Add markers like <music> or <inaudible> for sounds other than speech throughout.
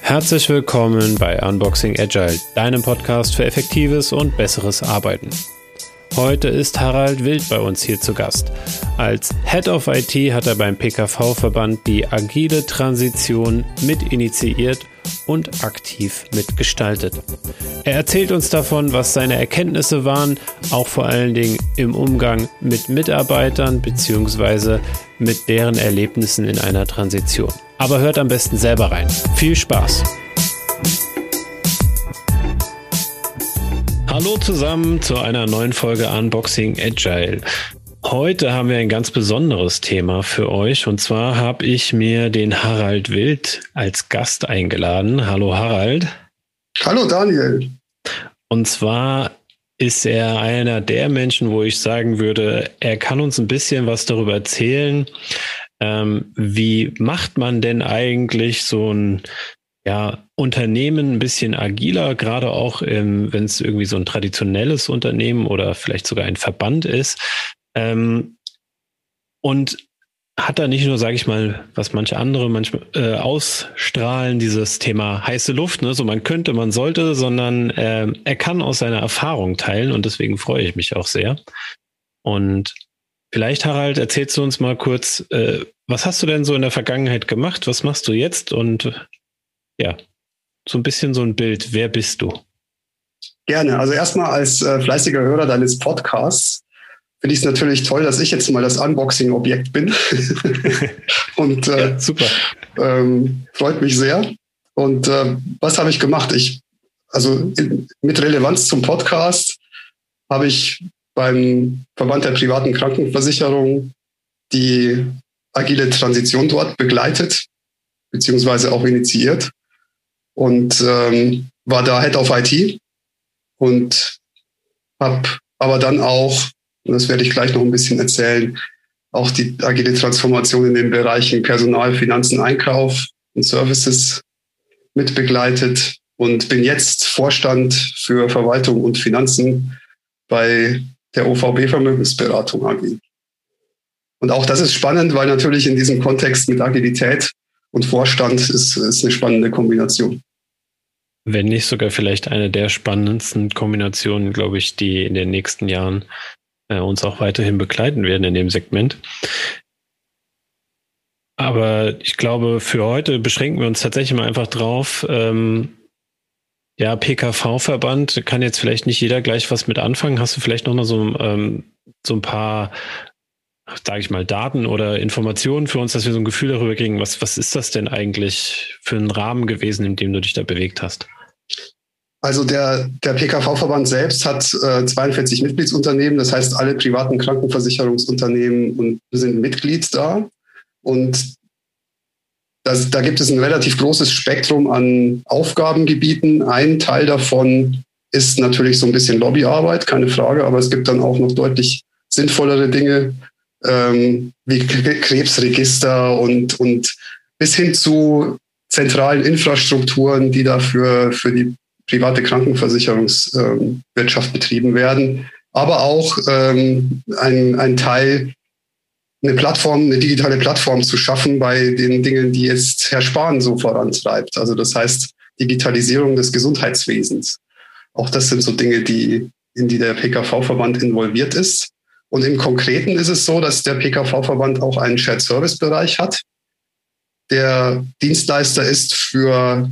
Herzlich willkommen bei Unboxing Agile, deinem Podcast für effektives und besseres Arbeiten. Heute ist Harald Wild bei uns hier zu Gast. Als Head of IT hat er beim PKV-Verband die agile Transition mit initiiert und aktiv mitgestaltet. Er erzählt uns davon, was seine Erkenntnisse waren, auch vor allen Dingen im Umgang mit Mitarbeitern bzw. mit deren Erlebnissen in einer Transition. Aber hört am besten selber rein. Viel Spaß! Hallo zusammen zu einer neuen Folge Unboxing Agile. Heute haben wir ein ganz besonderes Thema für euch und zwar habe ich mir den Harald Wild als Gast eingeladen. Hallo Harald. Hallo Daniel. Und zwar ist er einer der Menschen, wo ich sagen würde, er kann uns ein bisschen was darüber erzählen. Ähm, wie macht man denn eigentlich so ein ja, Unternehmen ein bisschen agiler, gerade auch wenn es irgendwie so ein traditionelles Unternehmen oder vielleicht sogar ein Verband ist? Ähm, und hat da nicht nur, sage ich mal, was manche andere manchmal äh, ausstrahlen, dieses Thema heiße Luft, ne? so man könnte, man sollte, sondern äh, er kann aus seiner Erfahrung teilen und deswegen freue ich mich auch sehr. Und vielleicht, Harald, erzählst du uns mal kurz, äh, was hast du denn so in der Vergangenheit gemacht? Was machst du jetzt? Und ja, so ein bisschen so ein Bild. Wer bist du? Gerne. Also erstmal als äh, fleißiger Hörer deines Podcasts finde ich es natürlich toll, dass ich jetzt mal das Unboxing-Objekt bin. <laughs> und äh, ja, super. Ähm, freut mich sehr. Und äh, was habe ich gemacht? Ich, also in, mit Relevanz zum Podcast habe ich beim Verband der privaten Krankenversicherung die agile Transition dort begleitet, beziehungsweise auch initiiert und ähm, war da Head of IT und habe aber dann auch und das werde ich gleich noch ein bisschen erzählen, auch die agile Transformation in den Bereichen Personal, Finanzen, Einkauf und Services mit begleitet und bin jetzt Vorstand für Verwaltung und Finanzen bei der OVB Vermögensberatung AG. Und auch das ist spannend, weil natürlich in diesem Kontext mit Agilität und Vorstand ist, ist eine spannende Kombination. Wenn nicht sogar vielleicht eine der spannendsten Kombinationen, glaube ich, die in den nächsten Jahren äh, uns auch weiterhin begleiten werden in dem Segment. Aber ich glaube, für heute beschränken wir uns tatsächlich mal einfach drauf. Ähm, ja, PKV-Verband kann jetzt vielleicht nicht jeder gleich was mit anfangen. Hast du vielleicht noch mal so, ähm, so ein paar, sage ich mal, Daten oder Informationen für uns, dass wir so ein Gefühl darüber kriegen, was, was ist das denn eigentlich für ein Rahmen gewesen, in dem du dich da bewegt hast? Also der, der PKV-Verband selbst hat äh, 42 Mitgliedsunternehmen, das heißt alle privaten Krankenversicherungsunternehmen und sind Mitglied da. Und das, da gibt es ein relativ großes Spektrum an Aufgabengebieten. Ein Teil davon ist natürlich so ein bisschen Lobbyarbeit, keine Frage, aber es gibt dann auch noch deutlich sinnvollere Dinge ähm, wie Krebsregister und, und bis hin zu zentralen Infrastrukturen, die dafür für die private Krankenversicherungswirtschaft ähm, betrieben werden, aber auch ähm, ein, ein Teil, eine Plattform, eine digitale Plattform zu schaffen bei den Dingen, die jetzt Herr Spahn so vorantreibt. Also das heißt Digitalisierung des Gesundheitswesens. Auch das sind so Dinge, die, in die der PKV-Verband involviert ist. Und im Konkreten ist es so, dass der PKV-Verband auch einen Shared-Service-Bereich hat, der Dienstleister ist für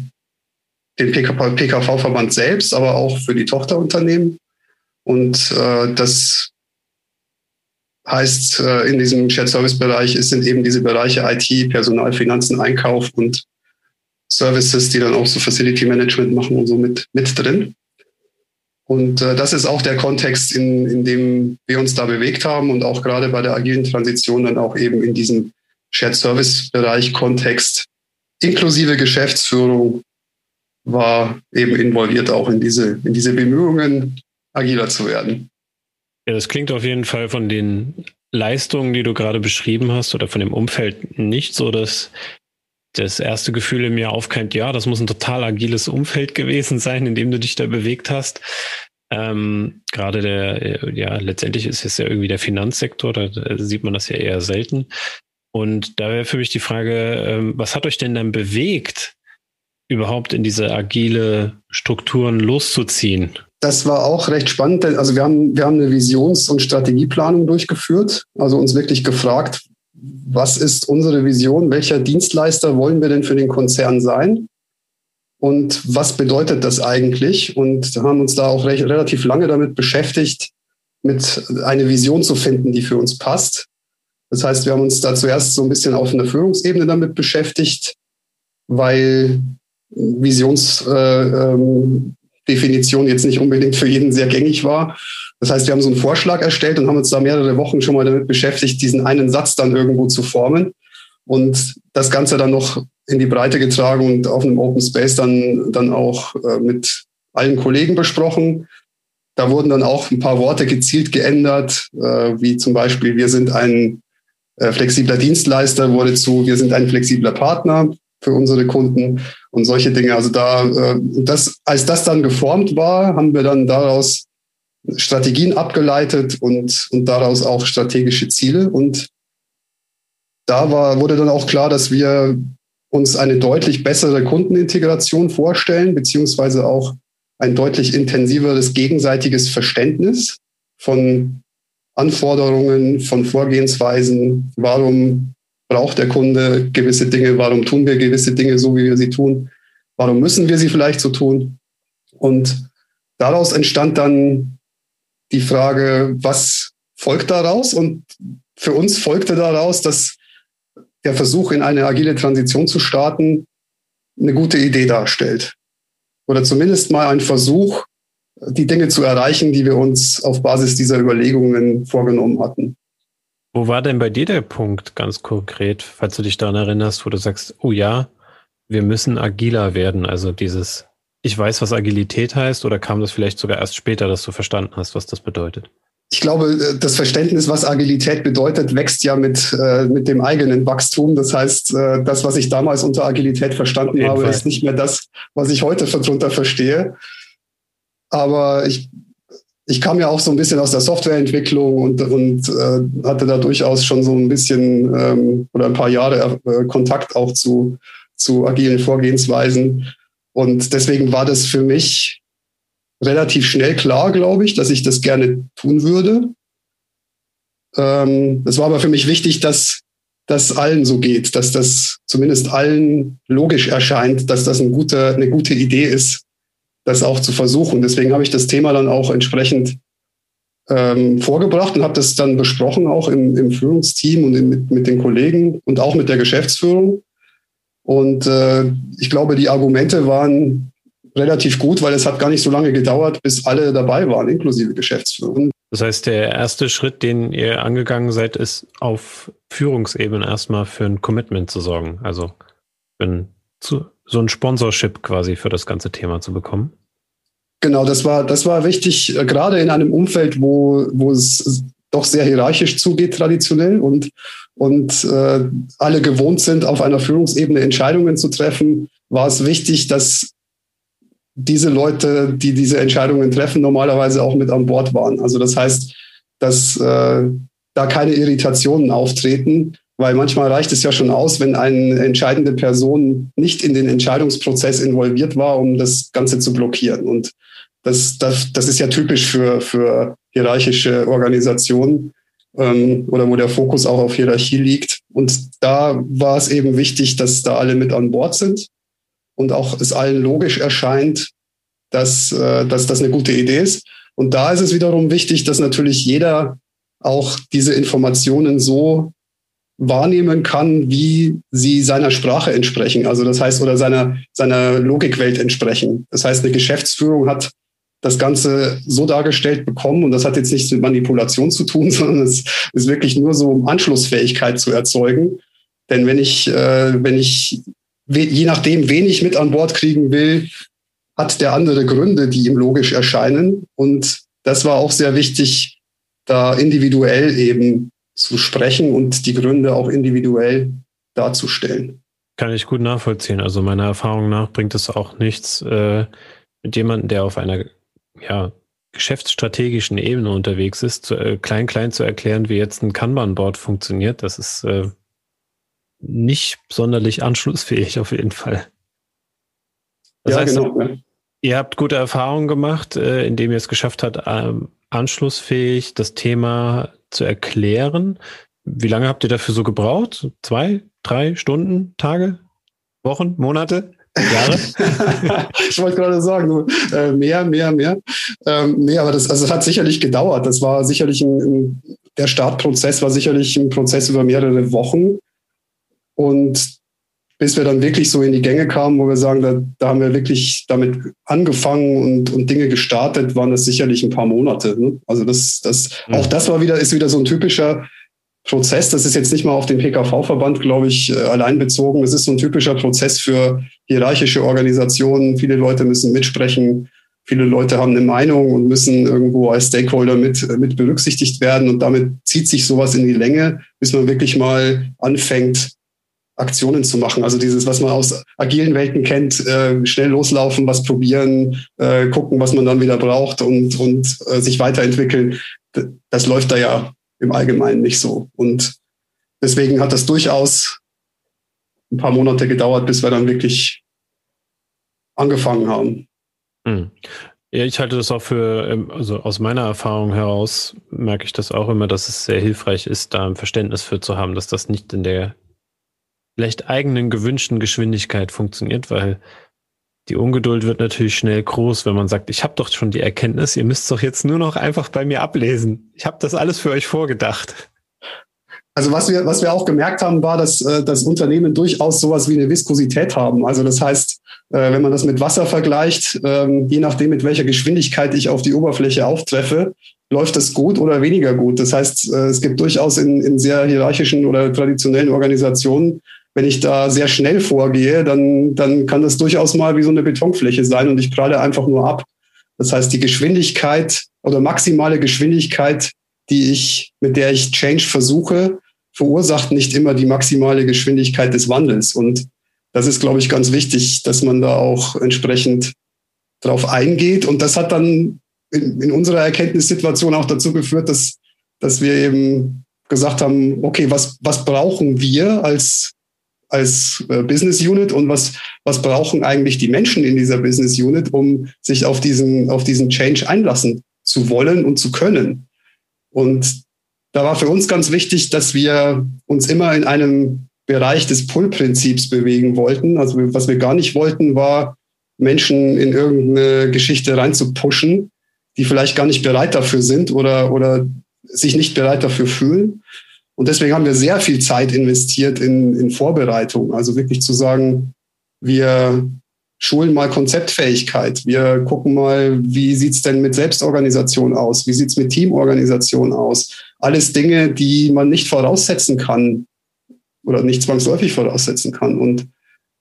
den PKV-Verband selbst, aber auch für die Tochterunternehmen. Und äh, das heißt, äh, in diesem Shared Service Bereich sind eben diese Bereiche IT, Personal, Finanzen, Einkauf und Services, die dann auch so Facility Management machen und so mit, mit drin. Und äh, das ist auch der Kontext, in, in dem wir uns da bewegt haben und auch gerade bei der agilen Transition dann auch eben in diesem Shared Service Bereich Kontext inklusive Geschäftsführung war eben involviert auch in diese, in diese Bemühungen, agiler zu werden. Ja, das klingt auf jeden Fall von den Leistungen, die du gerade beschrieben hast, oder von dem Umfeld nicht so, dass das erste Gefühl in mir aufkeimt, ja, das muss ein total agiles Umfeld gewesen sein, in dem du dich da bewegt hast. Ähm, gerade der, ja, letztendlich ist es ja irgendwie der Finanzsektor, da, sieht man das ja eher selten. Und da wäre für mich die Frage, ähm, was hat euch denn dann bewegt, überhaupt in diese agile Strukturen loszuziehen? Das war auch recht spannend. Also wir haben, wir haben eine Visions- und Strategieplanung durchgeführt, also uns wirklich gefragt, was ist unsere Vision, welcher Dienstleister wollen wir denn für den Konzern sein? Und was bedeutet das eigentlich? Und haben uns da auch recht, relativ lange damit beschäftigt, mit eine Vision zu finden, die für uns passt. Das heißt, wir haben uns da zuerst so ein bisschen auf einer Führungsebene damit beschäftigt, weil Visionsdefinition äh, ähm, jetzt nicht unbedingt für jeden sehr gängig war. Das heißt, wir haben so einen Vorschlag erstellt und haben uns da mehrere Wochen schon mal damit beschäftigt, diesen einen Satz dann irgendwo zu formen und das Ganze dann noch in die Breite getragen und auf einem Open Space dann, dann auch äh, mit allen Kollegen besprochen. Da wurden dann auch ein paar Worte gezielt geändert, äh, wie zum Beispiel, wir sind ein äh, flexibler Dienstleister, wurde zu, wir sind ein flexibler Partner für unsere Kunden und solche Dinge. Also da, das, als das dann geformt war, haben wir dann daraus Strategien abgeleitet und, und daraus auch strategische Ziele. Und da war, wurde dann auch klar, dass wir uns eine deutlich bessere Kundenintegration vorstellen, beziehungsweise auch ein deutlich intensiveres gegenseitiges Verständnis von Anforderungen, von Vorgehensweisen. Warum braucht der Kunde gewisse Dinge? Warum tun wir gewisse Dinge so, wie wir sie tun? Warum müssen wir sie vielleicht so tun? Und daraus entstand dann die Frage, was folgt daraus? Und für uns folgte daraus, dass der Versuch, in eine agile Transition zu starten, eine gute Idee darstellt. Oder zumindest mal ein Versuch, die Dinge zu erreichen, die wir uns auf Basis dieser Überlegungen vorgenommen hatten. Wo war denn bei dir der Punkt ganz konkret, falls du dich daran erinnerst, wo du sagst, oh ja, wir müssen agiler werden? Also dieses, ich weiß, was Agilität heißt, oder kam das vielleicht sogar erst später, dass du verstanden hast, was das bedeutet? ich glaube, äh, das Verständnis, was Agilität bedeutet, wächst ja mit, äh, mit dem eigenen Wachstum. Das heißt, äh, das, was ich damals unter Agilität verstanden habe, Fall. ist nicht mehr das, was ich heute darunter verstehe. Aber ich, ich kam ja auch so ein bisschen aus der Softwareentwicklung und, und äh, hatte da durchaus schon so ein bisschen ähm, oder ein paar Jahre äh, Kontakt auch zu, zu agilen Vorgehensweisen. Und deswegen war das für mich relativ schnell klar, glaube ich, dass ich das gerne tun würde. Ähm, es war aber für mich wichtig, dass das allen so geht, dass das zumindest allen logisch erscheint, dass das eine gute, eine gute Idee ist, das auch zu versuchen. Deswegen habe ich das Thema dann auch entsprechend ähm, vorgebracht und habe das dann besprochen, auch im, im Führungsteam und in, mit, mit den Kollegen und auch mit der Geschäftsführung. Und äh, ich glaube, die Argumente waren relativ gut, weil es hat gar nicht so lange gedauert, bis alle dabei waren, inklusive Geschäftsführung. Das heißt, der erste Schritt, den ihr angegangen seid, ist auf Führungsebene erstmal für ein Commitment zu sorgen. Also ein, zu, so ein Sponsorship quasi für das ganze Thema zu bekommen. Genau, das war, das war wichtig, äh, gerade in einem Umfeld, wo, wo es doch sehr hierarchisch zugeht traditionell und, und äh, alle gewohnt sind, auf einer Führungsebene Entscheidungen zu treffen, war es wichtig, dass diese Leute, die diese Entscheidungen treffen, normalerweise auch mit an Bord waren. Also das heißt, dass äh, da keine Irritationen auftreten, weil manchmal reicht es ja schon aus, wenn eine entscheidende Person nicht in den Entscheidungsprozess involviert war, um das Ganze zu blockieren. Und das, das, das ist ja typisch für, für hierarchische Organisationen ähm, oder wo der Fokus auch auf Hierarchie liegt. Und da war es eben wichtig, dass da alle mit an Bord sind und auch es allen logisch erscheint, dass, äh, dass das eine gute Idee ist. Und da ist es wiederum wichtig, dass natürlich jeder auch diese Informationen so wahrnehmen kann, wie sie seiner Sprache entsprechen. Also das heißt, oder seiner, seiner Logikwelt entsprechen. Das heißt, eine Geschäftsführung hat das Ganze so dargestellt bekommen und das hat jetzt nichts mit Manipulation zu tun, <laughs> sondern es ist wirklich nur so, um Anschlussfähigkeit zu erzeugen. Denn wenn ich, äh, wenn ich je nachdem, wen ich mit an Bord kriegen will, hat der andere Gründe, die ihm logisch erscheinen. Und das war auch sehr wichtig, da individuell eben zu sprechen und die Gründe auch individuell darzustellen. Kann ich gut nachvollziehen. Also meiner Erfahrung nach bringt es auch nichts, äh, mit jemandem, der auf einer ja, geschäftsstrategischen Ebene unterwegs ist, zu, äh, klein, klein zu erklären, wie jetzt ein Kanban-Board funktioniert, das ist äh, nicht sonderlich anschlussfähig auf jeden Fall. Das ja, heißt, genau. Ihr habt gute Erfahrungen gemacht, äh, indem ihr es geschafft habt, ähm, anschlussfähig das Thema zu erklären. Wie lange habt ihr dafür so gebraucht? Zwei, drei Stunden, Tage, Wochen, Monate? Jahre? <laughs> ich wollte gerade sagen, äh, mehr, mehr, mehr. Ähm, nee, aber das, also das hat sicherlich gedauert. Das war sicherlich ein, ein, der Startprozess war sicherlich ein Prozess über mehrere Wochen. Und bis wir dann wirklich so in die Gänge kamen, wo wir sagen, da, da haben wir wirklich damit angefangen und, und Dinge gestartet, waren das sicherlich ein paar Monate. Ne? Also das, das, mhm. auch das war wieder, ist wieder so ein typischer Prozess. Das ist jetzt nicht mal auf den PKV-Verband, glaube ich, äh, allein bezogen. Das ist so ein typischer Prozess für hierarchische Organisationen. Viele Leute müssen mitsprechen. Viele Leute haben eine Meinung und müssen irgendwo als Stakeholder mit, mit berücksichtigt werden. Und damit zieht sich sowas in die Länge, bis man wirklich mal anfängt, Aktionen zu machen. Also dieses, was man aus agilen Welten kennt, äh, schnell loslaufen, was probieren, äh, gucken, was man dann wieder braucht und, und äh, sich weiterentwickeln. Das läuft da ja im Allgemeinen nicht so. Und deswegen hat das durchaus ein paar Monate gedauert, bis wir dann wirklich angefangen haben. Hm. Ja, ich halte das auch für, ähm, also aus meiner Erfahrung heraus merke ich das auch immer, dass es sehr hilfreich ist, da ein Verständnis für zu haben, dass das nicht in der vielleicht eigenen gewünschten Geschwindigkeit funktioniert, weil die Ungeduld wird natürlich schnell groß, wenn man sagt, ich habe doch schon die Erkenntnis, ihr müsst doch jetzt nur noch einfach bei mir ablesen. Ich habe das alles für euch vorgedacht. Also was wir, was wir auch gemerkt haben, war, dass äh, das Unternehmen durchaus sowas wie eine Viskosität haben. Also das heißt, äh, wenn man das mit Wasser vergleicht, äh, je nachdem, mit welcher Geschwindigkeit ich auf die Oberfläche auftreffe, läuft das gut oder weniger gut. Das heißt, äh, es gibt durchaus in, in sehr hierarchischen oder traditionellen Organisationen wenn ich da sehr schnell vorgehe, dann, dann kann das durchaus mal wie so eine Betonfläche sein und ich pralle einfach nur ab. Das heißt, die Geschwindigkeit oder maximale Geschwindigkeit, die ich, mit der ich Change versuche, verursacht nicht immer die maximale Geschwindigkeit des Wandels. Und das ist, glaube ich, ganz wichtig, dass man da auch entsprechend drauf eingeht. Und das hat dann in, in unserer Erkenntnissituation auch dazu geführt, dass, dass wir eben gesagt haben, okay, was, was brauchen wir als als äh, Business Unit und was, was brauchen eigentlich die Menschen in dieser Business Unit, um sich auf diesen, auf diesen Change einlassen zu wollen und zu können. Und da war für uns ganz wichtig, dass wir uns immer in einem Bereich des Pull-Prinzips bewegen wollten. Also was wir gar nicht wollten, war, Menschen in irgendeine Geschichte reinzupushen, die vielleicht gar nicht bereit dafür sind oder, oder sich nicht bereit dafür fühlen, und deswegen haben wir sehr viel Zeit investiert in, in Vorbereitung. Also wirklich zu sagen, wir schulen mal Konzeptfähigkeit. Wir gucken mal, wie sieht's denn mit Selbstorganisation aus? Wie sieht's mit Teamorganisation aus? Alles Dinge, die man nicht voraussetzen kann oder nicht zwangsläufig voraussetzen kann. Und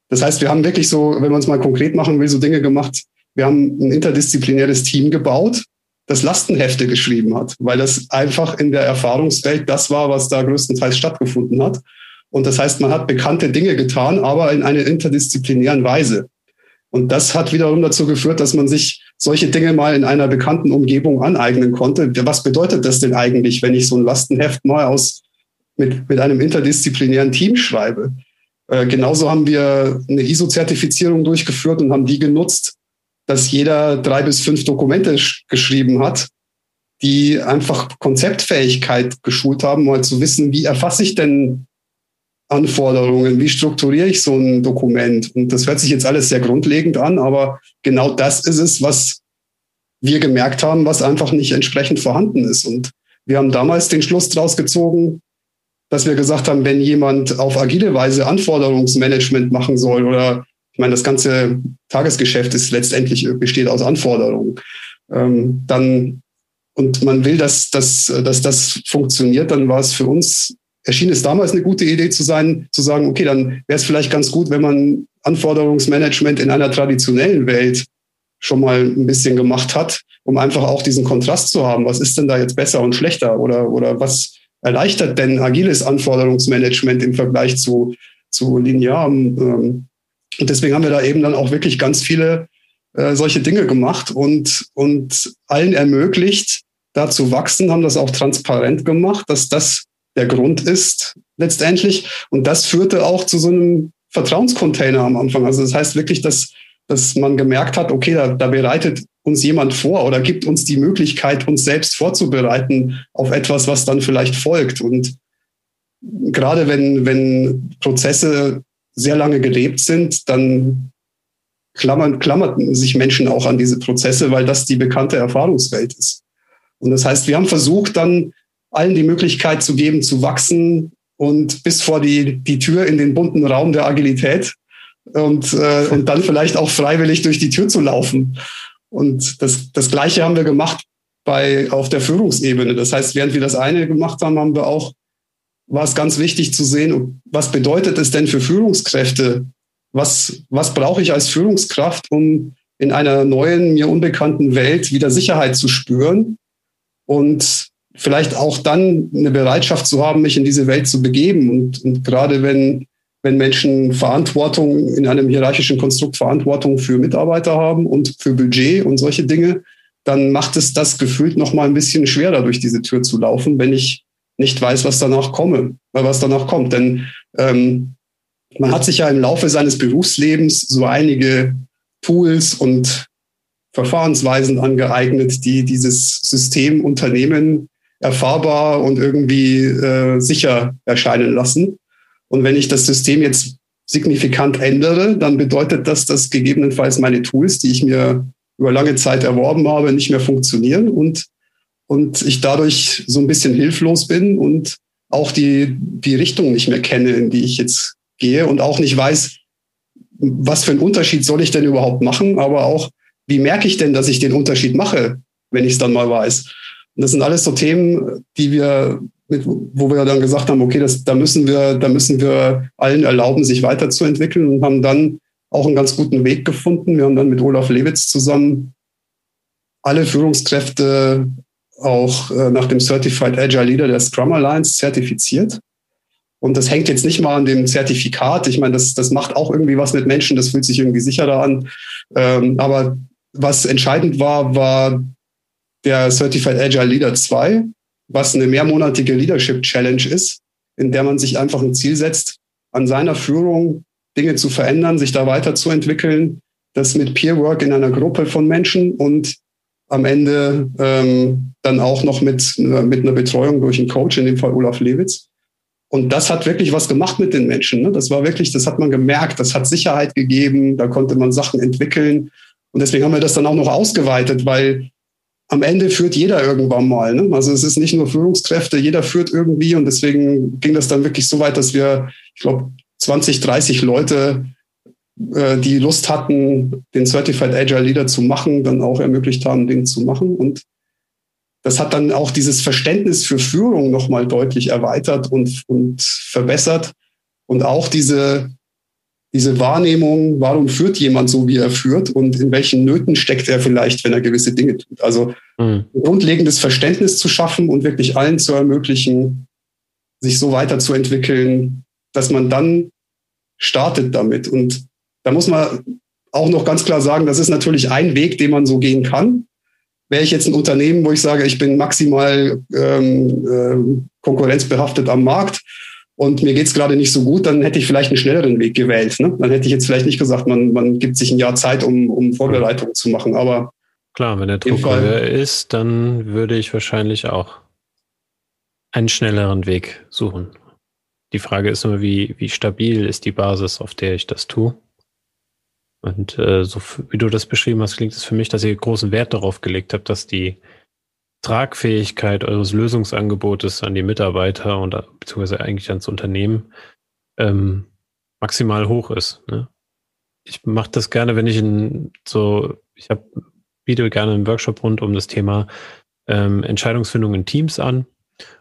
das heißt, wir haben wirklich so, wenn man es mal konkret machen will, so Dinge gemacht. Wir haben ein interdisziplinäres Team gebaut, das Lastenhefte geschrieben hat, weil das einfach in der Erfahrungswelt das war, was da größtenteils stattgefunden hat. Und das heißt, man hat bekannte Dinge getan, aber in einer interdisziplinären Weise. Und das hat wiederum dazu geführt, dass man sich solche Dinge mal in einer bekannten Umgebung aneignen konnte. Was bedeutet das denn eigentlich, wenn ich so ein Lastenheft mal aus, mit, mit einem interdisziplinären Team schreibe? Äh, genauso haben wir eine ISO-Zertifizierung durchgeführt und haben die genutzt, dass jeder drei bis fünf Dokumente geschrieben hat, die einfach Konzeptfähigkeit geschult haben, mal zu wissen, wie erfasse ich denn Anforderungen, wie strukturiere ich so ein Dokument. Und das hört sich jetzt alles sehr grundlegend an, aber genau das ist es, was wir gemerkt haben, was einfach nicht entsprechend vorhanden ist. Und wir haben damals den Schluss daraus gezogen, dass wir gesagt haben, wenn jemand auf agile Weise Anforderungsmanagement machen soll oder ich meine, das ganze Tagesgeschäft ist letztendlich besteht aus Anforderungen. Ähm, dann und man will, dass, dass, dass das funktioniert, dann war es für uns, erschien es damals eine gute Idee zu sein, zu sagen, okay, dann wäre es vielleicht ganz gut, wenn man Anforderungsmanagement in einer traditionellen Welt schon mal ein bisschen gemacht hat, um einfach auch diesen Kontrast zu haben. Was ist denn da jetzt besser und schlechter? Oder, oder was erleichtert denn agiles Anforderungsmanagement im Vergleich zu, zu linearem ähm, und deswegen haben wir da eben dann auch wirklich ganz viele äh, solche Dinge gemacht und, und allen ermöglicht, da zu wachsen, haben das auch transparent gemacht, dass das der Grund ist letztendlich. Und das führte auch zu so einem Vertrauenscontainer am Anfang. Also das heißt wirklich, dass, dass man gemerkt hat, okay, da, da bereitet uns jemand vor oder gibt uns die Möglichkeit, uns selbst vorzubereiten auf etwas, was dann vielleicht folgt. Und gerade wenn, wenn Prozesse sehr lange gelebt sind, dann klammern, klammerten sich Menschen auch an diese Prozesse, weil das die bekannte Erfahrungswelt ist. Und das heißt, wir haben versucht, dann allen die Möglichkeit zu geben, zu wachsen und bis vor die, die Tür in den bunten Raum der Agilität und, äh, und dann vielleicht auch freiwillig durch die Tür zu laufen. Und das, das Gleiche haben wir gemacht bei, auf der Führungsebene. Das heißt, während wir das eine gemacht haben, haben wir auch, war es ganz wichtig zu sehen, was bedeutet es denn für Führungskräfte? Was, was brauche ich als Führungskraft, um in einer neuen, mir unbekannten Welt wieder Sicherheit zu spüren und vielleicht auch dann eine Bereitschaft zu haben, mich in diese Welt zu begeben. Und, und gerade wenn, wenn Menschen Verantwortung in einem hierarchischen Konstrukt Verantwortung für Mitarbeiter haben und für Budget und solche Dinge, dann macht es das gefühlt noch mal ein bisschen schwerer, durch diese Tür zu laufen, wenn ich nicht weiß, was danach komme, äh, was danach kommt. Denn ähm, man hat sich ja im Laufe seines Berufslebens so einige Tools und Verfahrensweisen angeeignet, die dieses System Unternehmen erfahrbar und irgendwie äh, sicher erscheinen lassen. Und wenn ich das System jetzt signifikant ändere, dann bedeutet das, dass gegebenenfalls meine Tools, die ich mir über lange Zeit erworben habe, nicht mehr funktionieren und, und ich dadurch so ein bisschen hilflos bin und auch die, die Richtung nicht mehr kenne, in die ich jetzt gehe und auch nicht weiß, was für einen Unterschied soll ich denn überhaupt machen, aber auch, wie merke ich denn, dass ich den Unterschied mache, wenn ich es dann mal weiß. Und das sind alles so Themen, die wir, mit, wo wir dann gesagt haben, okay, das, da müssen wir, da müssen wir allen erlauben, sich weiterzuentwickeln und haben dann auch einen ganz guten Weg gefunden. Wir haben dann mit Olaf Lewitz zusammen alle Führungskräfte auch äh, nach dem Certified Agile Leader der Scrum Alliance zertifiziert. Und das hängt jetzt nicht mal an dem Zertifikat. Ich meine, das, das macht auch irgendwie was mit Menschen, das fühlt sich irgendwie sicherer an. Ähm, aber was entscheidend war, war der Certified Agile Leader 2, was eine mehrmonatige Leadership Challenge ist, in der man sich einfach ein Ziel setzt, an seiner Führung Dinge zu verändern, sich da weiterzuentwickeln, das mit Peerwork in einer Gruppe von Menschen und am Ende ähm, dann auch noch mit, mit einer Betreuung durch einen Coach, in dem Fall Olaf Lewitz. Und das hat wirklich was gemacht mit den Menschen. Ne? Das war wirklich, das hat man gemerkt, das hat Sicherheit gegeben, da konnte man Sachen entwickeln. Und deswegen haben wir das dann auch noch ausgeweitet, weil am Ende führt jeder irgendwann mal. Ne? Also es ist nicht nur Führungskräfte, jeder führt irgendwie und deswegen ging das dann wirklich so weit, dass wir, ich glaube, 20, 30 Leute, äh, die Lust hatten, den Certified Agile Leader zu machen, dann auch ermöglicht haben, den zu machen. Und das hat dann auch dieses Verständnis für Führung nochmal deutlich erweitert und, und verbessert. Und auch diese, diese Wahrnehmung, warum führt jemand so, wie er führt und in welchen Nöten steckt er vielleicht, wenn er gewisse Dinge tut. Also mhm. ein grundlegendes Verständnis zu schaffen und wirklich allen zu ermöglichen, sich so weiterzuentwickeln, dass man dann startet damit. Und da muss man auch noch ganz klar sagen, das ist natürlich ein Weg, den man so gehen kann. Wäre ich jetzt ein Unternehmen, wo ich sage, ich bin maximal ähm, äh, konkurrenzbehaftet am Markt, und mir geht's gerade nicht so gut, dann hätte ich vielleicht einen schnelleren Weg gewählt. Ne? Dann hätte ich jetzt vielleicht nicht gesagt, man, man gibt sich ein Jahr Zeit, um, um Vorbereitungen zu machen. Aber klar, wenn der Druck höher ist, dann würde ich wahrscheinlich auch einen schnelleren Weg suchen. Die Frage ist nur, wie, wie stabil ist die Basis, auf der ich das tue? Und äh, so wie du das beschrieben hast, klingt es für mich, dass ihr großen Wert darauf gelegt habt, dass die Tragfähigkeit eures Lösungsangebotes an die Mitarbeiter und beziehungsweise eigentlich ans Unternehmen ähm, maximal hoch ist. Ne? Ich mache das gerne, wenn ich in so, ich habe biete gerne einen Workshop rund um das Thema ähm, Entscheidungsfindung in Teams an.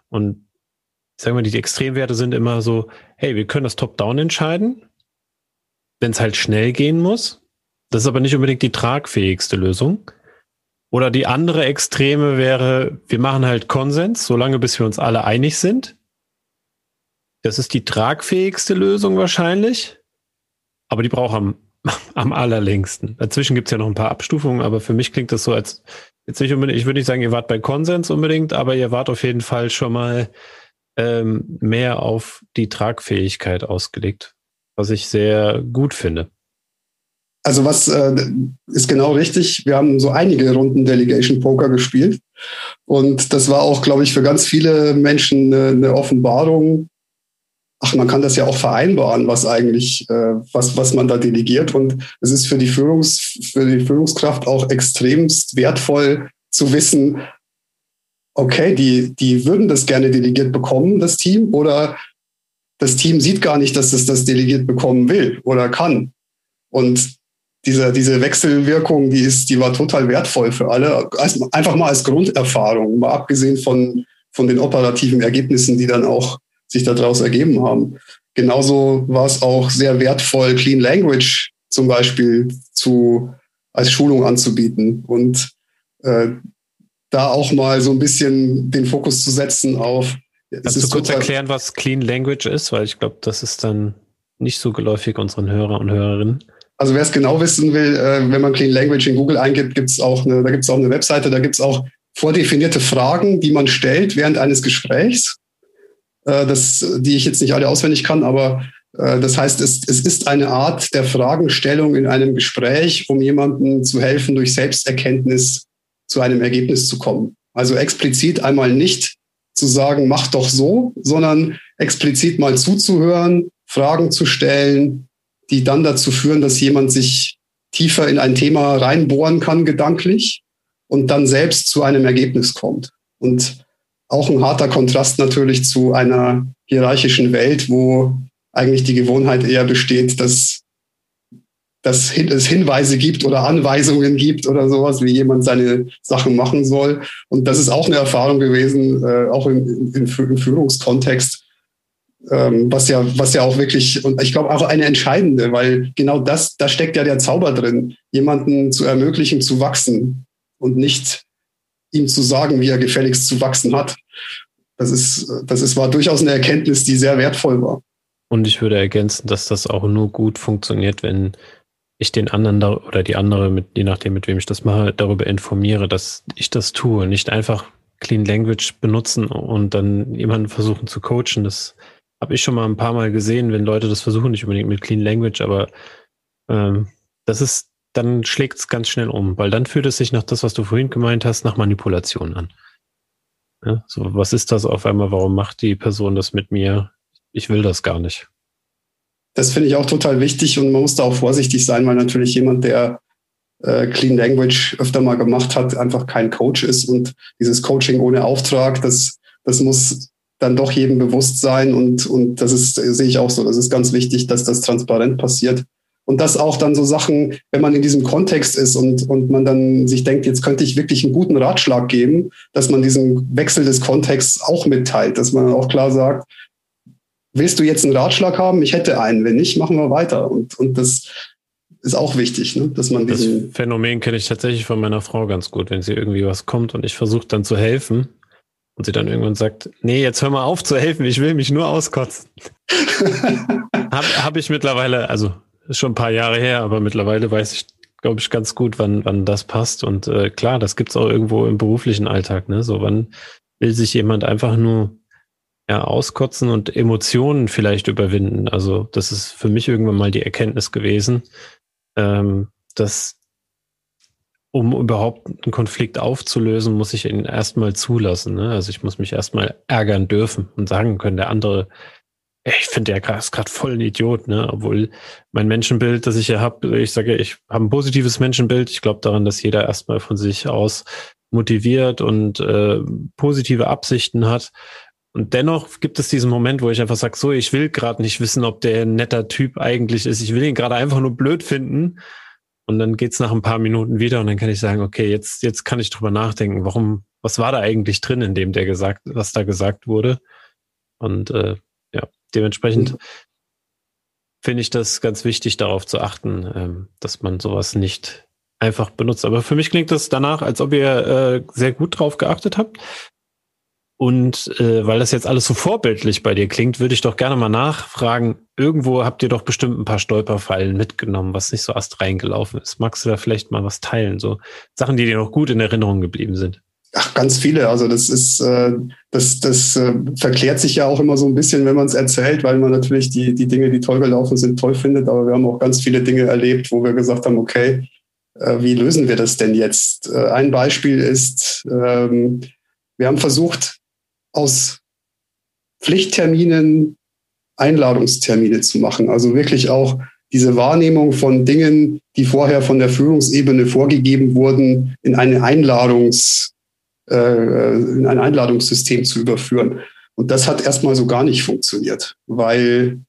Und sagen wir, die Extremwerte sind immer so, hey, wir können das Top-Down entscheiden, wenn es halt schnell gehen muss. Das ist aber nicht unbedingt die tragfähigste Lösung. Oder die andere Extreme wäre, wir machen halt Konsens, solange bis wir uns alle einig sind. Das ist die tragfähigste Lösung wahrscheinlich. Aber die braucht am <laughs> am allerlängsten. Dazwischen gibt es ja noch ein paar Abstufungen, aber für mich klingt das so, als jetzt nicht unbedingt, ich würde nicht sagen, ihr wart bei Konsens unbedingt, aber ihr wart auf jeden Fall schon mal ähm, mehr auf die Tragfähigkeit ausgelegt, was ich sehr gut finde. Also was äh, ist genau richtig. Wir haben so einige Runden Delegation Poker gespielt. Und das war auch, glaube ich, für ganz viele Menschen eine, eine Offenbarung. Ach, man kann das ja auch vereinbaren, was eigentlich, äh, was, was man da delegiert. Und es ist für die, Führungs, für die Führungskraft auch extremst wertvoll zu wissen, okay, die, die würden das gerne delegiert bekommen, das Team, oder das Team sieht gar nicht, dass es das delegiert bekommen will oder kann. Und diese, diese Wechselwirkung, die ist, die war total wertvoll für alle. Einfach mal als Grunderfahrung, mal abgesehen von, von den operativen Ergebnissen, die dann auch sich daraus ergeben haben. Genauso war es auch sehr wertvoll, Clean Language zum Beispiel zu, als Schulung anzubieten und äh, da auch mal so ein bisschen den Fokus zu setzen auf. Kannst du kurz erklären, was Clean Language ist? Weil ich glaube, das ist dann nicht so geläufig unseren Hörer und Hörerinnen. Also wer es genau wissen will, äh, wenn man Clean Language in Google eingibt, gibt's auch eine, da gibt es auch eine Webseite, da gibt es auch vordefinierte Fragen, die man stellt während eines Gesprächs. Äh, das, die ich jetzt nicht alle auswendig kann, aber äh, das heißt, es, es ist eine Art der Fragestellung in einem Gespräch, um jemandem zu helfen, durch Selbsterkenntnis zu einem Ergebnis zu kommen. Also explizit einmal nicht zu sagen, mach doch so, sondern explizit mal zuzuhören, Fragen zu stellen, die dann dazu führen, dass jemand sich tiefer in ein Thema reinbohren kann, gedanklich, und dann selbst zu einem Ergebnis kommt. Und auch ein harter Kontrast natürlich zu einer hierarchischen Welt, wo eigentlich die Gewohnheit eher besteht, dass, dass es Hinweise gibt oder Anweisungen gibt oder sowas, wie jemand seine Sachen machen soll. Und das ist auch eine Erfahrung gewesen, äh, auch im, im, im Führungskontext, ähm, was ja, was ja auch wirklich, und ich glaube auch eine entscheidende, weil genau das, da steckt ja der Zauber drin, jemanden zu ermöglichen, zu wachsen und nicht ihm zu sagen, wie er gefälligst zu wachsen hat. Das ist, das ist, war durchaus eine Erkenntnis, die sehr wertvoll war. Und ich würde ergänzen, dass das auch nur gut funktioniert, wenn ich den anderen da, oder die andere, mit, je nachdem, mit wem ich das mache, darüber informiere, dass ich das tue. Nicht einfach Clean Language benutzen und dann jemanden versuchen zu coachen. Das habe ich schon mal ein paar Mal gesehen, wenn Leute das versuchen, nicht unbedingt mit Clean Language, aber ähm, das ist, dann schlägt es ganz schnell um, weil dann fühlt es sich nach das, was du vorhin gemeint hast, nach Manipulation an. Ja, so, was ist das auf einmal? Warum macht die Person das mit mir? Ich will das gar nicht. Das finde ich auch total wichtig und man muss da auch vorsichtig sein, weil natürlich jemand, der äh, Clean Language öfter mal gemacht hat, einfach kein Coach ist und dieses Coaching ohne Auftrag, das, das muss dann doch jedem bewusst sein und, und das ist, sehe ich auch so, das ist ganz wichtig, dass das transparent passiert. Und dass auch dann so Sachen, wenn man in diesem Kontext ist und, und man dann sich denkt, jetzt könnte ich wirklich einen guten Ratschlag geben, dass man diesen Wechsel des Kontexts auch mitteilt, dass man auch klar sagt, willst du jetzt einen Ratschlag haben? Ich hätte einen. Wenn nicht, machen wir weiter. Und, und das ist auch wichtig, ne? dass man. Das Phänomen kenne ich tatsächlich von meiner Frau ganz gut, wenn sie irgendwie was kommt und ich versuche dann zu helfen und sie dann irgendwann sagt, nee, jetzt hör mal auf zu helfen, ich will mich nur auskotzen. <laughs> Habe hab ich mittlerweile, also schon ein paar Jahre her, aber mittlerweile weiß ich, glaube ich, ganz gut, wann, wann das passt. Und äh, klar, das gibt's auch irgendwo im beruflichen Alltag. Ne? So, wann will sich jemand einfach nur ja, auskotzen und Emotionen vielleicht überwinden. Also das ist für mich irgendwann mal die Erkenntnis gewesen, ähm, dass um überhaupt einen Konflikt aufzulösen, muss ich ihn erstmal zulassen. Ne? Also ich muss mich erstmal ärgern dürfen und sagen können, der andere, ey, ich finde, der ist gerade voll ein Idiot, ne? Obwohl mein Menschenbild, das ich ja habe, ich sage, ich habe ein positives Menschenbild. Ich glaube daran, dass jeder erstmal von sich aus motiviert und äh, positive Absichten hat. Und dennoch gibt es diesen Moment, wo ich einfach sage, so, ich will gerade nicht wissen, ob der ein netter Typ eigentlich ist. Ich will ihn gerade einfach nur blöd finden und dann geht's nach ein paar Minuten wieder und dann kann ich sagen, okay, jetzt, jetzt kann ich drüber nachdenken, warum, was war da eigentlich drin, in dem der gesagt, was da gesagt wurde. Und äh, ja, dementsprechend mhm. finde ich das ganz wichtig, darauf zu achten, ähm, dass man sowas nicht einfach benutzt. Aber für mich klingt das danach, als ob ihr äh, sehr gut drauf geachtet habt. Und äh, weil das jetzt alles so vorbildlich bei dir klingt, würde ich doch gerne mal nachfragen. Irgendwo habt ihr doch bestimmt ein paar Stolperfallen mitgenommen, was nicht so astrein gelaufen ist. Magst du da vielleicht mal was teilen? So Sachen, die dir noch gut in Erinnerung geblieben sind. Ach, ganz viele. Also das ist, äh, das, das äh, verklärt sich ja auch immer so ein bisschen, wenn man es erzählt, weil man natürlich die, die Dinge, die toll gelaufen sind, toll findet. Aber wir haben auch ganz viele Dinge erlebt, wo wir gesagt haben, okay, äh, wie lösen wir das denn jetzt? Äh, ein Beispiel ist, ähm, wir haben versucht, aus Pflichtterminen Einladungstermine zu machen. Also wirklich auch diese Wahrnehmung von Dingen, die vorher von der Führungsebene vorgegeben wurden, in eine Einladungs, äh, in ein Einladungssystem zu überführen. Und das hat erstmal so gar nicht funktioniert, weil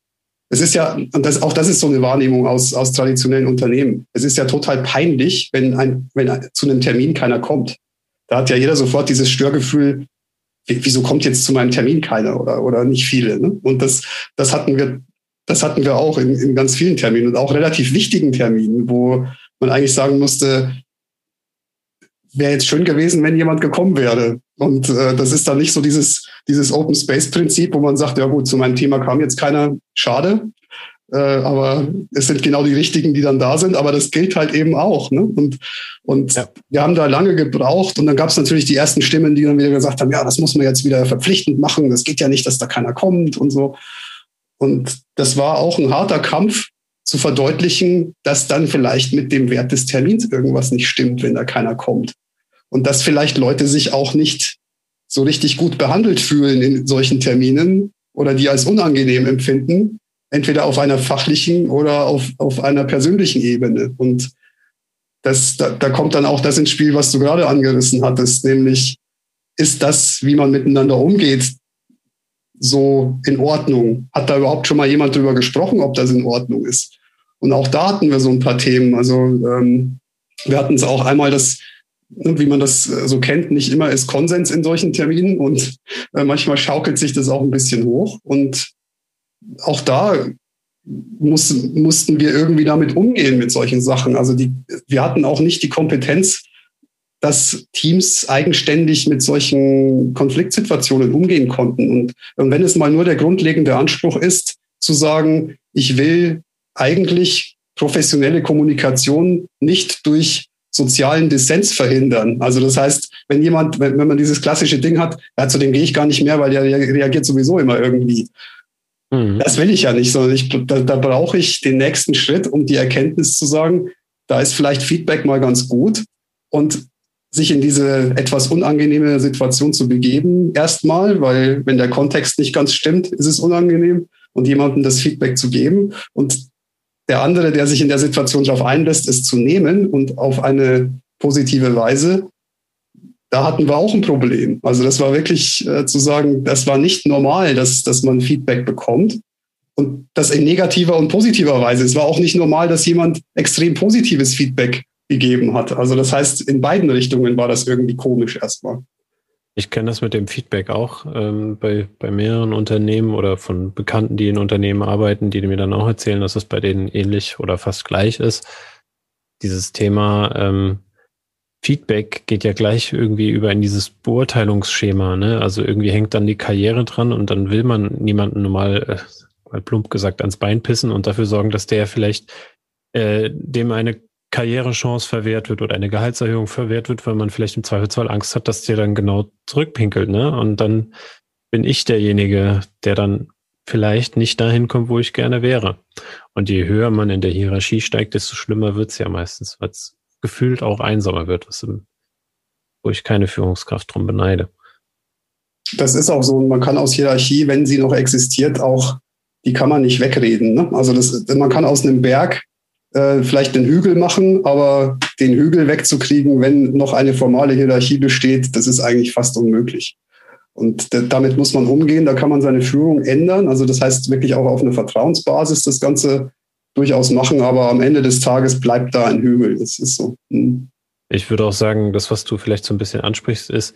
es ist ja, und das, auch das ist so eine Wahrnehmung aus, aus traditionellen Unternehmen. Es ist ja total peinlich, wenn, ein, wenn zu einem Termin keiner kommt. Da hat ja jeder sofort dieses Störgefühl, wieso kommt jetzt zu meinem Termin keiner oder, oder nicht viele. Ne? Und das, das hatten wir, das hatten wir auch in, in ganz vielen Terminen und auch relativ wichtigen Terminen, wo man eigentlich sagen musste, wäre jetzt schön gewesen, wenn jemand gekommen wäre. Und äh, das ist dann nicht so dieses, dieses Open Space Prinzip, wo man sagt, ja gut, zu meinem Thema kam jetzt keiner, schade. Äh, aber es sind genau die richtigen, die dann da sind. Aber das gilt halt eben auch. Ne? Und, und ja. wir haben da lange gebraucht. Und dann gab es natürlich die ersten Stimmen, die dann wieder gesagt haben, ja, das muss man jetzt wieder verpflichtend machen. Das geht ja nicht, dass da keiner kommt und so. Und das war auch ein harter Kampf zu verdeutlichen, dass dann vielleicht mit dem Wert des Termins irgendwas nicht stimmt, wenn da keiner kommt. Und dass vielleicht Leute sich auch nicht so richtig gut behandelt fühlen in solchen Terminen oder die als unangenehm empfinden, entweder auf einer fachlichen oder auf, auf einer persönlichen Ebene. Und das, da, da kommt dann auch das ins Spiel, was du gerade angerissen hattest, nämlich ist das, wie man miteinander umgeht, so in Ordnung? Hat da überhaupt schon mal jemand drüber gesprochen, ob das in Ordnung ist? Und auch da hatten wir so ein paar Themen. Also ähm, wir hatten es auch einmal das, ne, wie man das so kennt, nicht immer ist Konsens in solchen Terminen und äh, manchmal schaukelt sich das auch ein bisschen hoch. Und auch da muss, mussten wir irgendwie damit umgehen mit solchen Sachen. Also die, wir hatten auch nicht die Kompetenz, dass Teams eigenständig mit solchen Konfliktsituationen umgehen konnten. Und, und wenn es mal nur der grundlegende Anspruch ist, zu sagen, ich will eigentlich professionelle Kommunikation nicht durch sozialen Dissens verhindern. Also das heißt, wenn jemand, wenn, wenn man dieses klassische Ding hat, ja, zu dem gehe ich gar nicht mehr, weil der reagiert sowieso immer irgendwie. Mhm. Das will ich ja nicht, sondern ich, da, da brauche ich den nächsten Schritt, um die Erkenntnis zu sagen, da ist vielleicht Feedback mal ganz gut und sich in diese etwas unangenehme Situation zu begeben, erstmal, weil wenn der Kontext nicht ganz stimmt, ist es unangenehm und jemandem das Feedback zu geben und der andere, der sich in der Situation darauf einlässt, es zu nehmen und auf eine positive Weise da hatten wir auch ein Problem. Also das war wirklich äh, zu sagen, das war nicht normal, dass, dass man Feedback bekommt. Und das in negativer und positiver Weise. Es war auch nicht normal, dass jemand extrem positives Feedback gegeben hat. Also das heißt, in beiden Richtungen war das irgendwie komisch erstmal. Ich kenne das mit dem Feedback auch ähm, bei, bei mehreren Unternehmen oder von Bekannten, die in Unternehmen arbeiten, die mir dann auch erzählen, dass es bei denen ähnlich oder fast gleich ist. Dieses Thema, ähm, Feedback geht ja gleich irgendwie über in dieses Beurteilungsschema, ne? Also irgendwie hängt dann die Karriere dran und dann will man niemanden normal, äh, mal plump gesagt, ans Bein pissen und dafür sorgen, dass der vielleicht äh, dem eine Karrierechance verwehrt wird oder eine Gehaltserhöhung verwehrt wird, weil man vielleicht im Zweifelsfall Angst hat, dass der dann genau zurückpinkelt, ne? Und dann bin ich derjenige, der dann vielleicht nicht dahin kommt, wo ich gerne wäre. Und je höher man in der Hierarchie steigt, desto schlimmer wird's ja meistens, weil's gefühlt auch einsamer wird, was im, wo ich keine Führungskraft drum beneide. Das ist auch so. Man kann aus Hierarchie, wenn sie noch existiert, auch, die kann man nicht wegreden. Ne? Also das, man kann aus einem Berg äh, vielleicht einen Hügel machen, aber den Hügel wegzukriegen, wenn noch eine formale Hierarchie besteht, das ist eigentlich fast unmöglich. Und damit muss man umgehen. Da kann man seine Führung ändern. Also das heißt wirklich auch auf eine Vertrauensbasis das Ganze durchaus machen, aber am Ende des Tages bleibt da ein Hügel. Das ist so. Hm. Ich würde auch sagen, das, was du vielleicht so ein bisschen ansprichst, ist,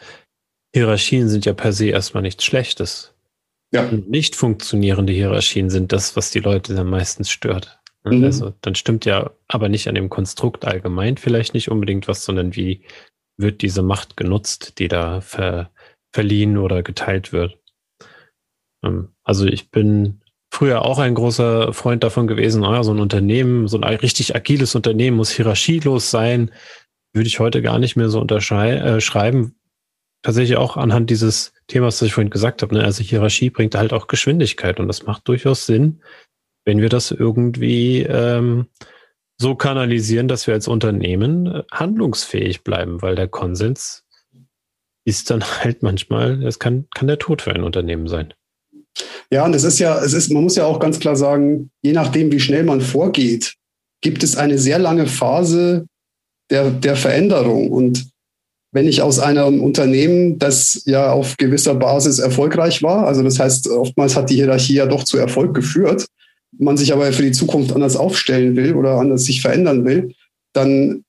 Hierarchien sind ja per se erstmal nichts Schlechtes. Ja. Nicht funktionierende Hierarchien sind das, was die Leute dann meistens stört. Mhm. Also dann stimmt ja aber nicht an dem Konstrukt allgemein vielleicht nicht unbedingt was, sondern wie wird diese Macht genutzt, die da ver, verliehen oder geteilt wird. Ähm, also ich bin früher auch ein großer Freund davon gewesen, oh so ein Unternehmen, so ein richtig agiles Unternehmen muss hierarchielos sein. Würde ich heute gar nicht mehr so unterschreiben. Äh, Tatsächlich auch anhand dieses Themas, das ich vorhin gesagt habe. Ne? Also Hierarchie bringt halt auch Geschwindigkeit und das macht durchaus Sinn, wenn wir das irgendwie ähm, so kanalisieren, dass wir als Unternehmen äh, handlungsfähig bleiben, weil der Konsens ist dann <laughs> halt manchmal, es kann, kann der Tod für ein Unternehmen sein. Ja, und es ist ja, es ist, man muss ja auch ganz klar sagen, je nachdem, wie schnell man vorgeht, gibt es eine sehr lange Phase der, der Veränderung. Und wenn ich aus einem Unternehmen, das ja auf gewisser Basis erfolgreich war, also das heißt, oftmals hat die Hierarchie ja doch zu Erfolg geführt, man sich aber für die Zukunft anders aufstellen will oder anders sich verändern will, dann,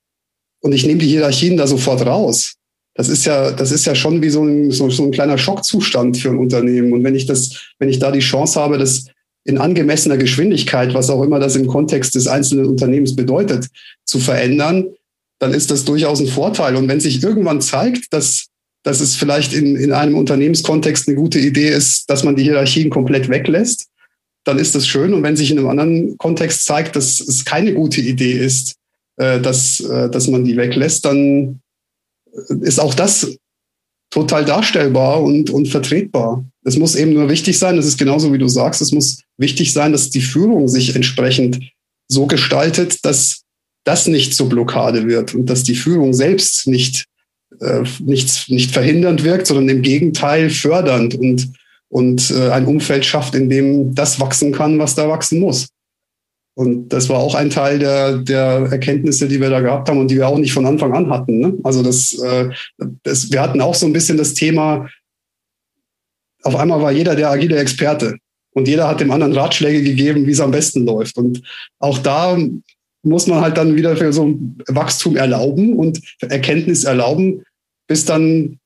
und ich nehme die Hierarchien da sofort raus. Das ist ja, das ist ja schon wie so ein, so, so ein kleiner Schockzustand für ein Unternehmen. Und wenn ich das, wenn ich da die Chance habe, das in angemessener Geschwindigkeit, was auch immer das im Kontext des einzelnen Unternehmens bedeutet, zu verändern, dann ist das durchaus ein Vorteil. Und wenn sich irgendwann zeigt, dass, dass es vielleicht in, in einem Unternehmenskontext eine gute Idee ist, dass man die Hierarchien komplett weglässt, dann ist das schön. Und wenn sich in einem anderen Kontext zeigt, dass es keine gute Idee ist, äh, dass, äh, dass man die weglässt, dann ist auch das total darstellbar und, und vertretbar. Es muss eben nur wichtig sein, das ist genauso wie du sagst, es muss wichtig sein, dass die Führung sich entsprechend so gestaltet, dass das nicht zur Blockade wird und dass die Führung selbst nicht, äh, nicht, nicht verhindernd wirkt, sondern im Gegenteil fördernd und und äh, ein Umfeld schafft, in dem das wachsen kann, was da wachsen muss. Und das war auch ein Teil der, der Erkenntnisse, die wir da gehabt haben und die wir auch nicht von Anfang an hatten. Ne? Also das, äh, das, wir hatten auch so ein bisschen das Thema, auf einmal war jeder der agile Experte und jeder hat dem anderen Ratschläge gegeben, wie es am besten läuft. Und auch da muss man halt dann wieder für so ein Wachstum erlauben und Erkenntnis erlauben, bis dann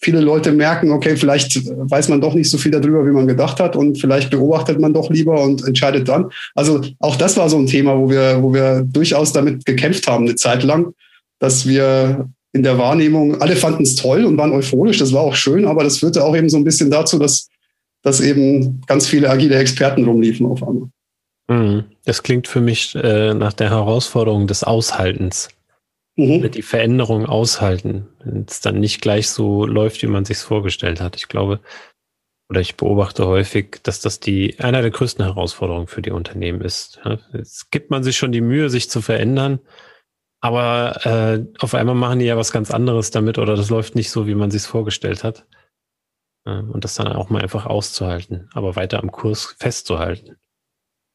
viele Leute merken, okay, vielleicht weiß man doch nicht so viel darüber, wie man gedacht hat und vielleicht beobachtet man doch lieber und entscheidet dann. Also auch das war so ein Thema, wo wir, wo wir durchaus damit gekämpft haben, eine Zeit lang, dass wir in der Wahrnehmung, alle fanden es toll und waren euphorisch, das war auch schön, aber das führte auch eben so ein bisschen dazu, dass, dass eben ganz viele agile Experten rumliefen auf einmal. Mhm. Das klingt für mich äh, nach der Herausforderung des Aushaltens mhm. die Veränderung aushalten, wenn es dann nicht gleich so läuft, wie man sich vorgestellt hat. Ich glaube, oder ich beobachte häufig, dass das die einer der größten Herausforderungen für die Unternehmen ist. Jetzt gibt man sich schon die Mühe, sich zu verändern, aber äh, auf einmal machen die ja was ganz anderes damit oder das läuft nicht so, wie man sich vorgestellt hat. Und das dann auch mal einfach auszuhalten, aber weiter am Kurs festzuhalten.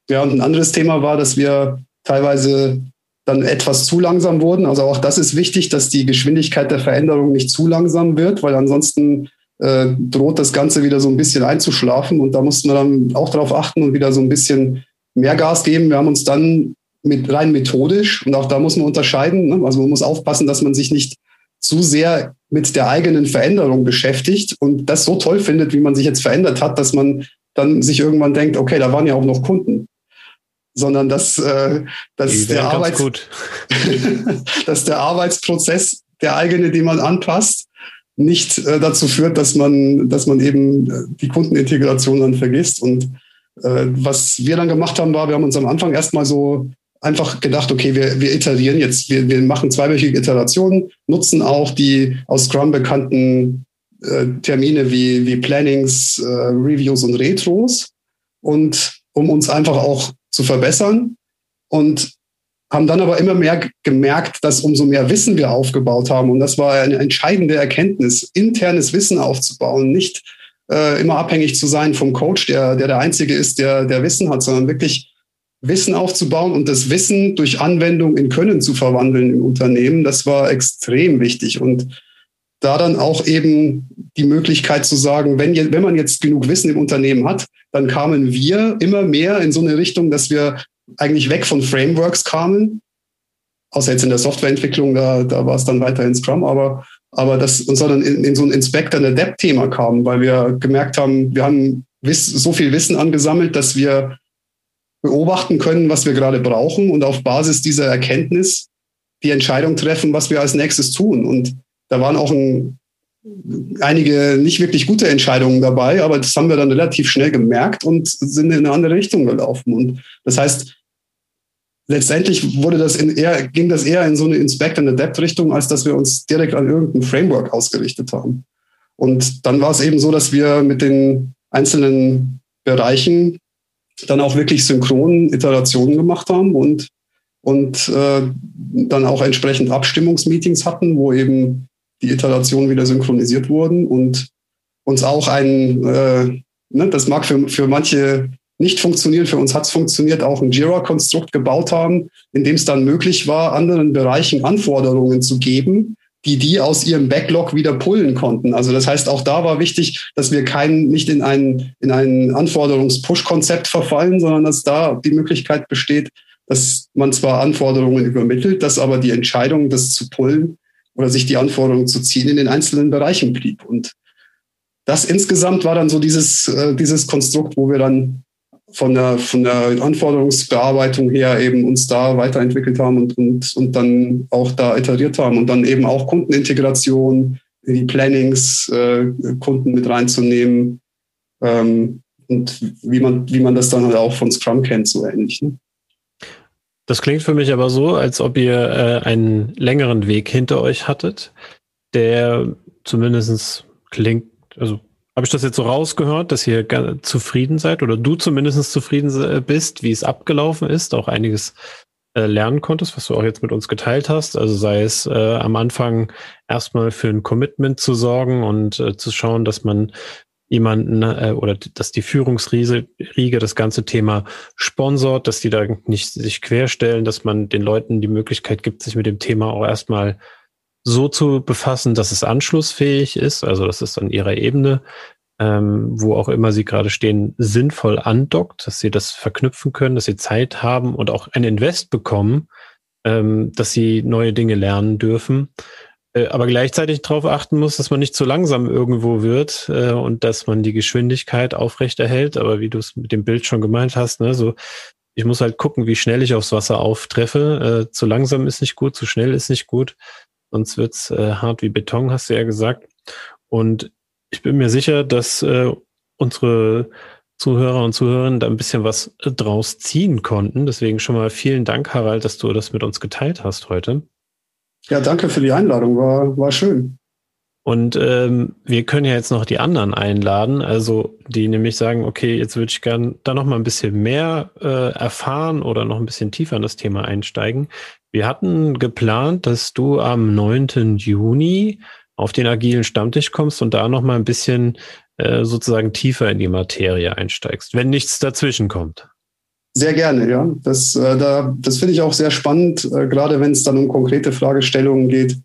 Ja, und ein anderes Thema war, dass wir teilweise dann etwas zu langsam wurden. Also auch das ist wichtig, dass die Geschwindigkeit der Veränderung nicht zu langsam wird, weil ansonsten äh, droht das Ganze wieder so ein bisschen einzuschlafen. Und da mussten wir dann auch darauf achten und wieder so ein bisschen mehr Gas geben. Wir haben uns dann mit rein methodisch und auch da muss man unterscheiden. Ne? Also man muss aufpassen, dass man sich nicht zu sehr mit der eigenen Veränderung beschäftigt und das so toll findet, wie man sich jetzt verändert hat, dass man dann sich irgendwann denkt, okay, da waren ja auch noch Kunden sondern dass, äh, dass, der Arbeits <laughs> dass der Arbeitsprozess, der eigene, den man anpasst, nicht äh, dazu führt, dass man, dass man eben äh, die Kundenintegration dann vergisst. Und äh, was wir dann gemacht haben, war, wir haben uns am Anfang erstmal so einfach gedacht, okay, wir, wir iterieren jetzt, wir, wir machen zweiwöchige Iterationen, nutzen auch die aus Scrum bekannten äh, Termine wie, wie Plannings, äh, Reviews und Retros. Und um uns einfach auch zu verbessern und haben dann aber immer mehr gemerkt, dass umso mehr Wissen wir aufgebaut haben. Und das war eine entscheidende Erkenntnis, internes Wissen aufzubauen, nicht äh, immer abhängig zu sein vom Coach, der, der der Einzige ist, der, der Wissen hat, sondern wirklich Wissen aufzubauen und das Wissen durch Anwendung in Können zu verwandeln im Unternehmen. Das war extrem wichtig. Und da dann auch eben die Möglichkeit zu sagen, wenn, wenn man jetzt genug Wissen im Unternehmen hat, dann kamen wir immer mehr in so eine Richtung, dass wir eigentlich weg von Frameworks kamen, außer jetzt in der Softwareentwicklung, da, da war es dann weiterhin Scrum, aber, aber das, und sondern in, in so ein Inspector and Adapt-Thema kamen, weil wir gemerkt haben, wir haben so viel Wissen angesammelt, dass wir beobachten können, was wir gerade brauchen und auf Basis dieser Erkenntnis die Entscheidung treffen, was wir als nächstes tun. Und da waren auch ein, einige nicht wirklich gute Entscheidungen dabei, aber das haben wir dann relativ schnell gemerkt und sind in eine andere Richtung gelaufen. Und das heißt, letztendlich wurde das in eher, ging das eher in so eine Inspect and Adapt Richtung, als dass wir uns direkt an irgendein Framework ausgerichtet haben. Und dann war es eben so, dass wir mit den einzelnen Bereichen dann auch wirklich synchron Iterationen gemacht haben und, und äh, dann auch entsprechend Abstimmungsmeetings hatten, wo eben die Iterationen wieder synchronisiert wurden und uns auch ein, äh, ne, das mag für, für manche nicht funktionieren, für uns hat es funktioniert, auch ein Jira-Konstrukt gebaut haben, in dem es dann möglich war, anderen Bereichen Anforderungen zu geben, die die aus ihrem Backlog wieder pullen konnten. Also das heißt, auch da war wichtig, dass wir kein, nicht in ein, in ein Anforderungs-Push-Konzept verfallen, sondern dass da die Möglichkeit besteht, dass man zwar Anforderungen übermittelt, dass aber die Entscheidung, das zu pullen oder sich die Anforderungen zu ziehen, in den einzelnen Bereichen blieb. Und das insgesamt war dann so dieses, äh, dieses Konstrukt, wo wir dann von der, von der Anforderungsbearbeitung her eben uns da weiterentwickelt haben und, und, und dann auch da iteriert haben und dann eben auch Kundenintegration, die Plannings, äh, Kunden mit reinzunehmen ähm, und wie man, wie man das dann halt auch von Scrum kennt, so ähnlich. Ne? Das klingt für mich aber so, als ob ihr äh, einen längeren Weg hinter euch hattet, der zumindest klingt, also habe ich das jetzt so rausgehört, dass ihr zufrieden seid oder du zumindest zufrieden bist, wie es abgelaufen ist, auch einiges äh, lernen konntest, was du auch jetzt mit uns geteilt hast. Also sei es äh, am Anfang erstmal für ein Commitment zu sorgen und äh, zu schauen, dass man jemanden äh, oder dass die Führungsriege das ganze Thema sponsort, dass die da nicht sich querstellen, dass man den Leuten die Möglichkeit gibt, sich mit dem Thema auch erstmal so zu befassen, dass es anschlussfähig ist, also dass es an ihrer Ebene, ähm, wo auch immer sie gerade stehen, sinnvoll andockt, dass sie das verknüpfen können, dass sie Zeit haben und auch ein Invest bekommen, ähm, dass sie neue Dinge lernen dürfen, aber gleichzeitig darauf achten muss, dass man nicht zu langsam irgendwo wird äh, und dass man die Geschwindigkeit aufrechterhält. Aber wie du es mit dem Bild schon gemeint hast, ne, so ich muss halt gucken, wie schnell ich aufs Wasser auftreffe. Äh, zu langsam ist nicht gut, zu schnell ist nicht gut sonst wird's äh, hart wie Beton, hast du ja gesagt. Und ich bin mir sicher, dass äh, unsere Zuhörer und Zuhörerinnen da ein bisschen was äh, draus ziehen konnten. Deswegen schon mal vielen Dank, Harald, dass du das mit uns geteilt hast heute. Ja, danke für die Einladung. War, war schön. Und ähm, wir können ja jetzt noch die anderen einladen, also die nämlich sagen, okay, jetzt würde ich gern da noch mal ein bisschen mehr äh, erfahren oder noch ein bisschen tiefer in das Thema einsteigen. Wir hatten geplant, dass du am 9. Juni auf den agilen Stammtisch kommst und da noch mal ein bisschen äh, sozusagen tiefer in die Materie einsteigst, wenn nichts dazwischen kommt. Sehr gerne, ja. Das, äh, da, das finde ich auch sehr spannend, äh, gerade wenn es dann um konkrete Fragestellungen geht.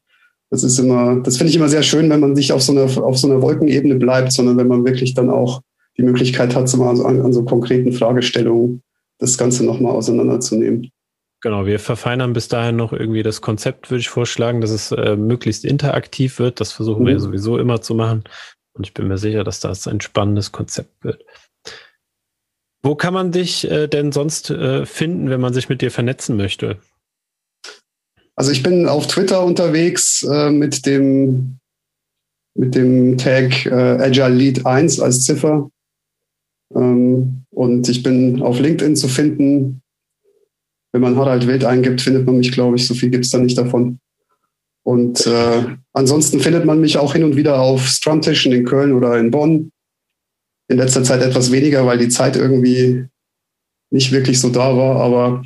Das ist immer, das finde ich immer sehr schön, wenn man nicht auf so einer auf so einer Wolkenebene bleibt, sondern wenn man wirklich dann auch die Möglichkeit hat, so mal an, an so konkreten Fragestellungen das Ganze nochmal auseinanderzunehmen. Genau, wir verfeinern bis dahin noch irgendwie das Konzept, würde ich vorschlagen, dass es äh, möglichst interaktiv wird. Das versuchen mhm. wir sowieso immer zu machen. Und ich bin mir sicher, dass das ein spannendes Konzept wird. Wo kann man dich äh, denn sonst äh, finden, wenn man sich mit dir vernetzen möchte? Also ich bin auf Twitter unterwegs äh, mit dem mit dem Tag äh, Agile Lead 1 als Ziffer. Ähm, und ich bin auf LinkedIn zu finden wenn man Harald Wild eingibt, findet man mich, glaube ich. So viel gibt es da nicht davon. Und äh, ansonsten findet man mich auch hin und wieder auf Strumtischen in Köln oder in Bonn. In letzter Zeit etwas weniger, weil die Zeit irgendwie nicht wirklich so da war. Aber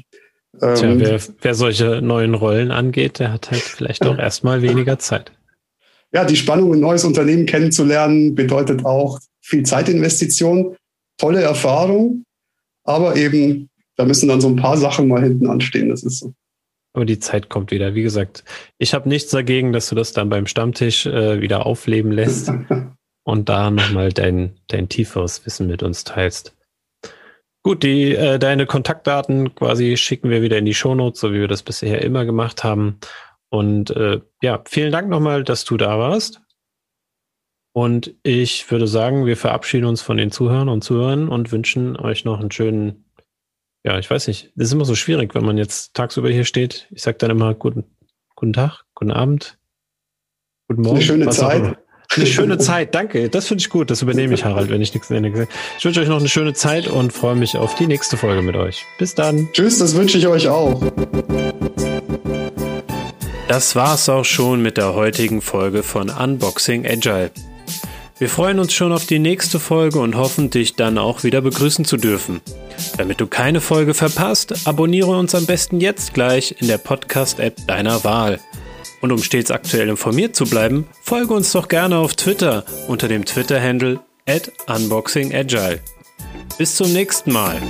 ähm, Tja, wer, wer solche neuen Rollen angeht, der hat halt vielleicht auch erstmal weniger Zeit. Ja, die Spannung, ein neues Unternehmen kennenzulernen, bedeutet auch viel Zeitinvestition, tolle Erfahrung, aber eben da müssen dann so ein paar Sachen mal hinten anstehen, das ist so. Aber die Zeit kommt wieder. Wie gesagt, ich habe nichts dagegen, dass du das dann beim Stammtisch äh, wieder aufleben lässt <laughs> und da nochmal dein, dein tieferes Wissen mit uns teilst. Gut, die, äh, deine Kontaktdaten quasi schicken wir wieder in die Shownotes, so wie wir das bisher immer gemacht haben. Und äh, ja, vielen Dank nochmal, dass du da warst. Und ich würde sagen, wir verabschieden uns von den Zuhörern und Zuhörern und wünschen euch noch einen schönen ja, ich weiß nicht. Das ist immer so schwierig, wenn man jetzt tagsüber hier steht. Ich sage dann immer guten, guten Tag, guten Abend, guten Morgen. Eine schöne Zeit. Eine schöne Zeit. Danke, das finde ich gut. Das übernehme ich, Harald, wenn ich nichts nenne. Ich wünsche euch noch eine schöne Zeit und freue mich auf die nächste Folge mit euch. Bis dann. Tschüss, das wünsche ich euch auch. Das war's auch schon mit der heutigen Folge von Unboxing Agile. Wir freuen uns schon auf die nächste Folge und hoffen, dich dann auch wieder begrüßen zu dürfen. Damit du keine Folge verpasst, abonniere uns am besten jetzt gleich in der Podcast-App deiner Wahl. Und um stets aktuell informiert zu bleiben, folge uns doch gerne auf Twitter unter dem Twitter-Handle at unboxingagile. Bis zum nächsten Mal.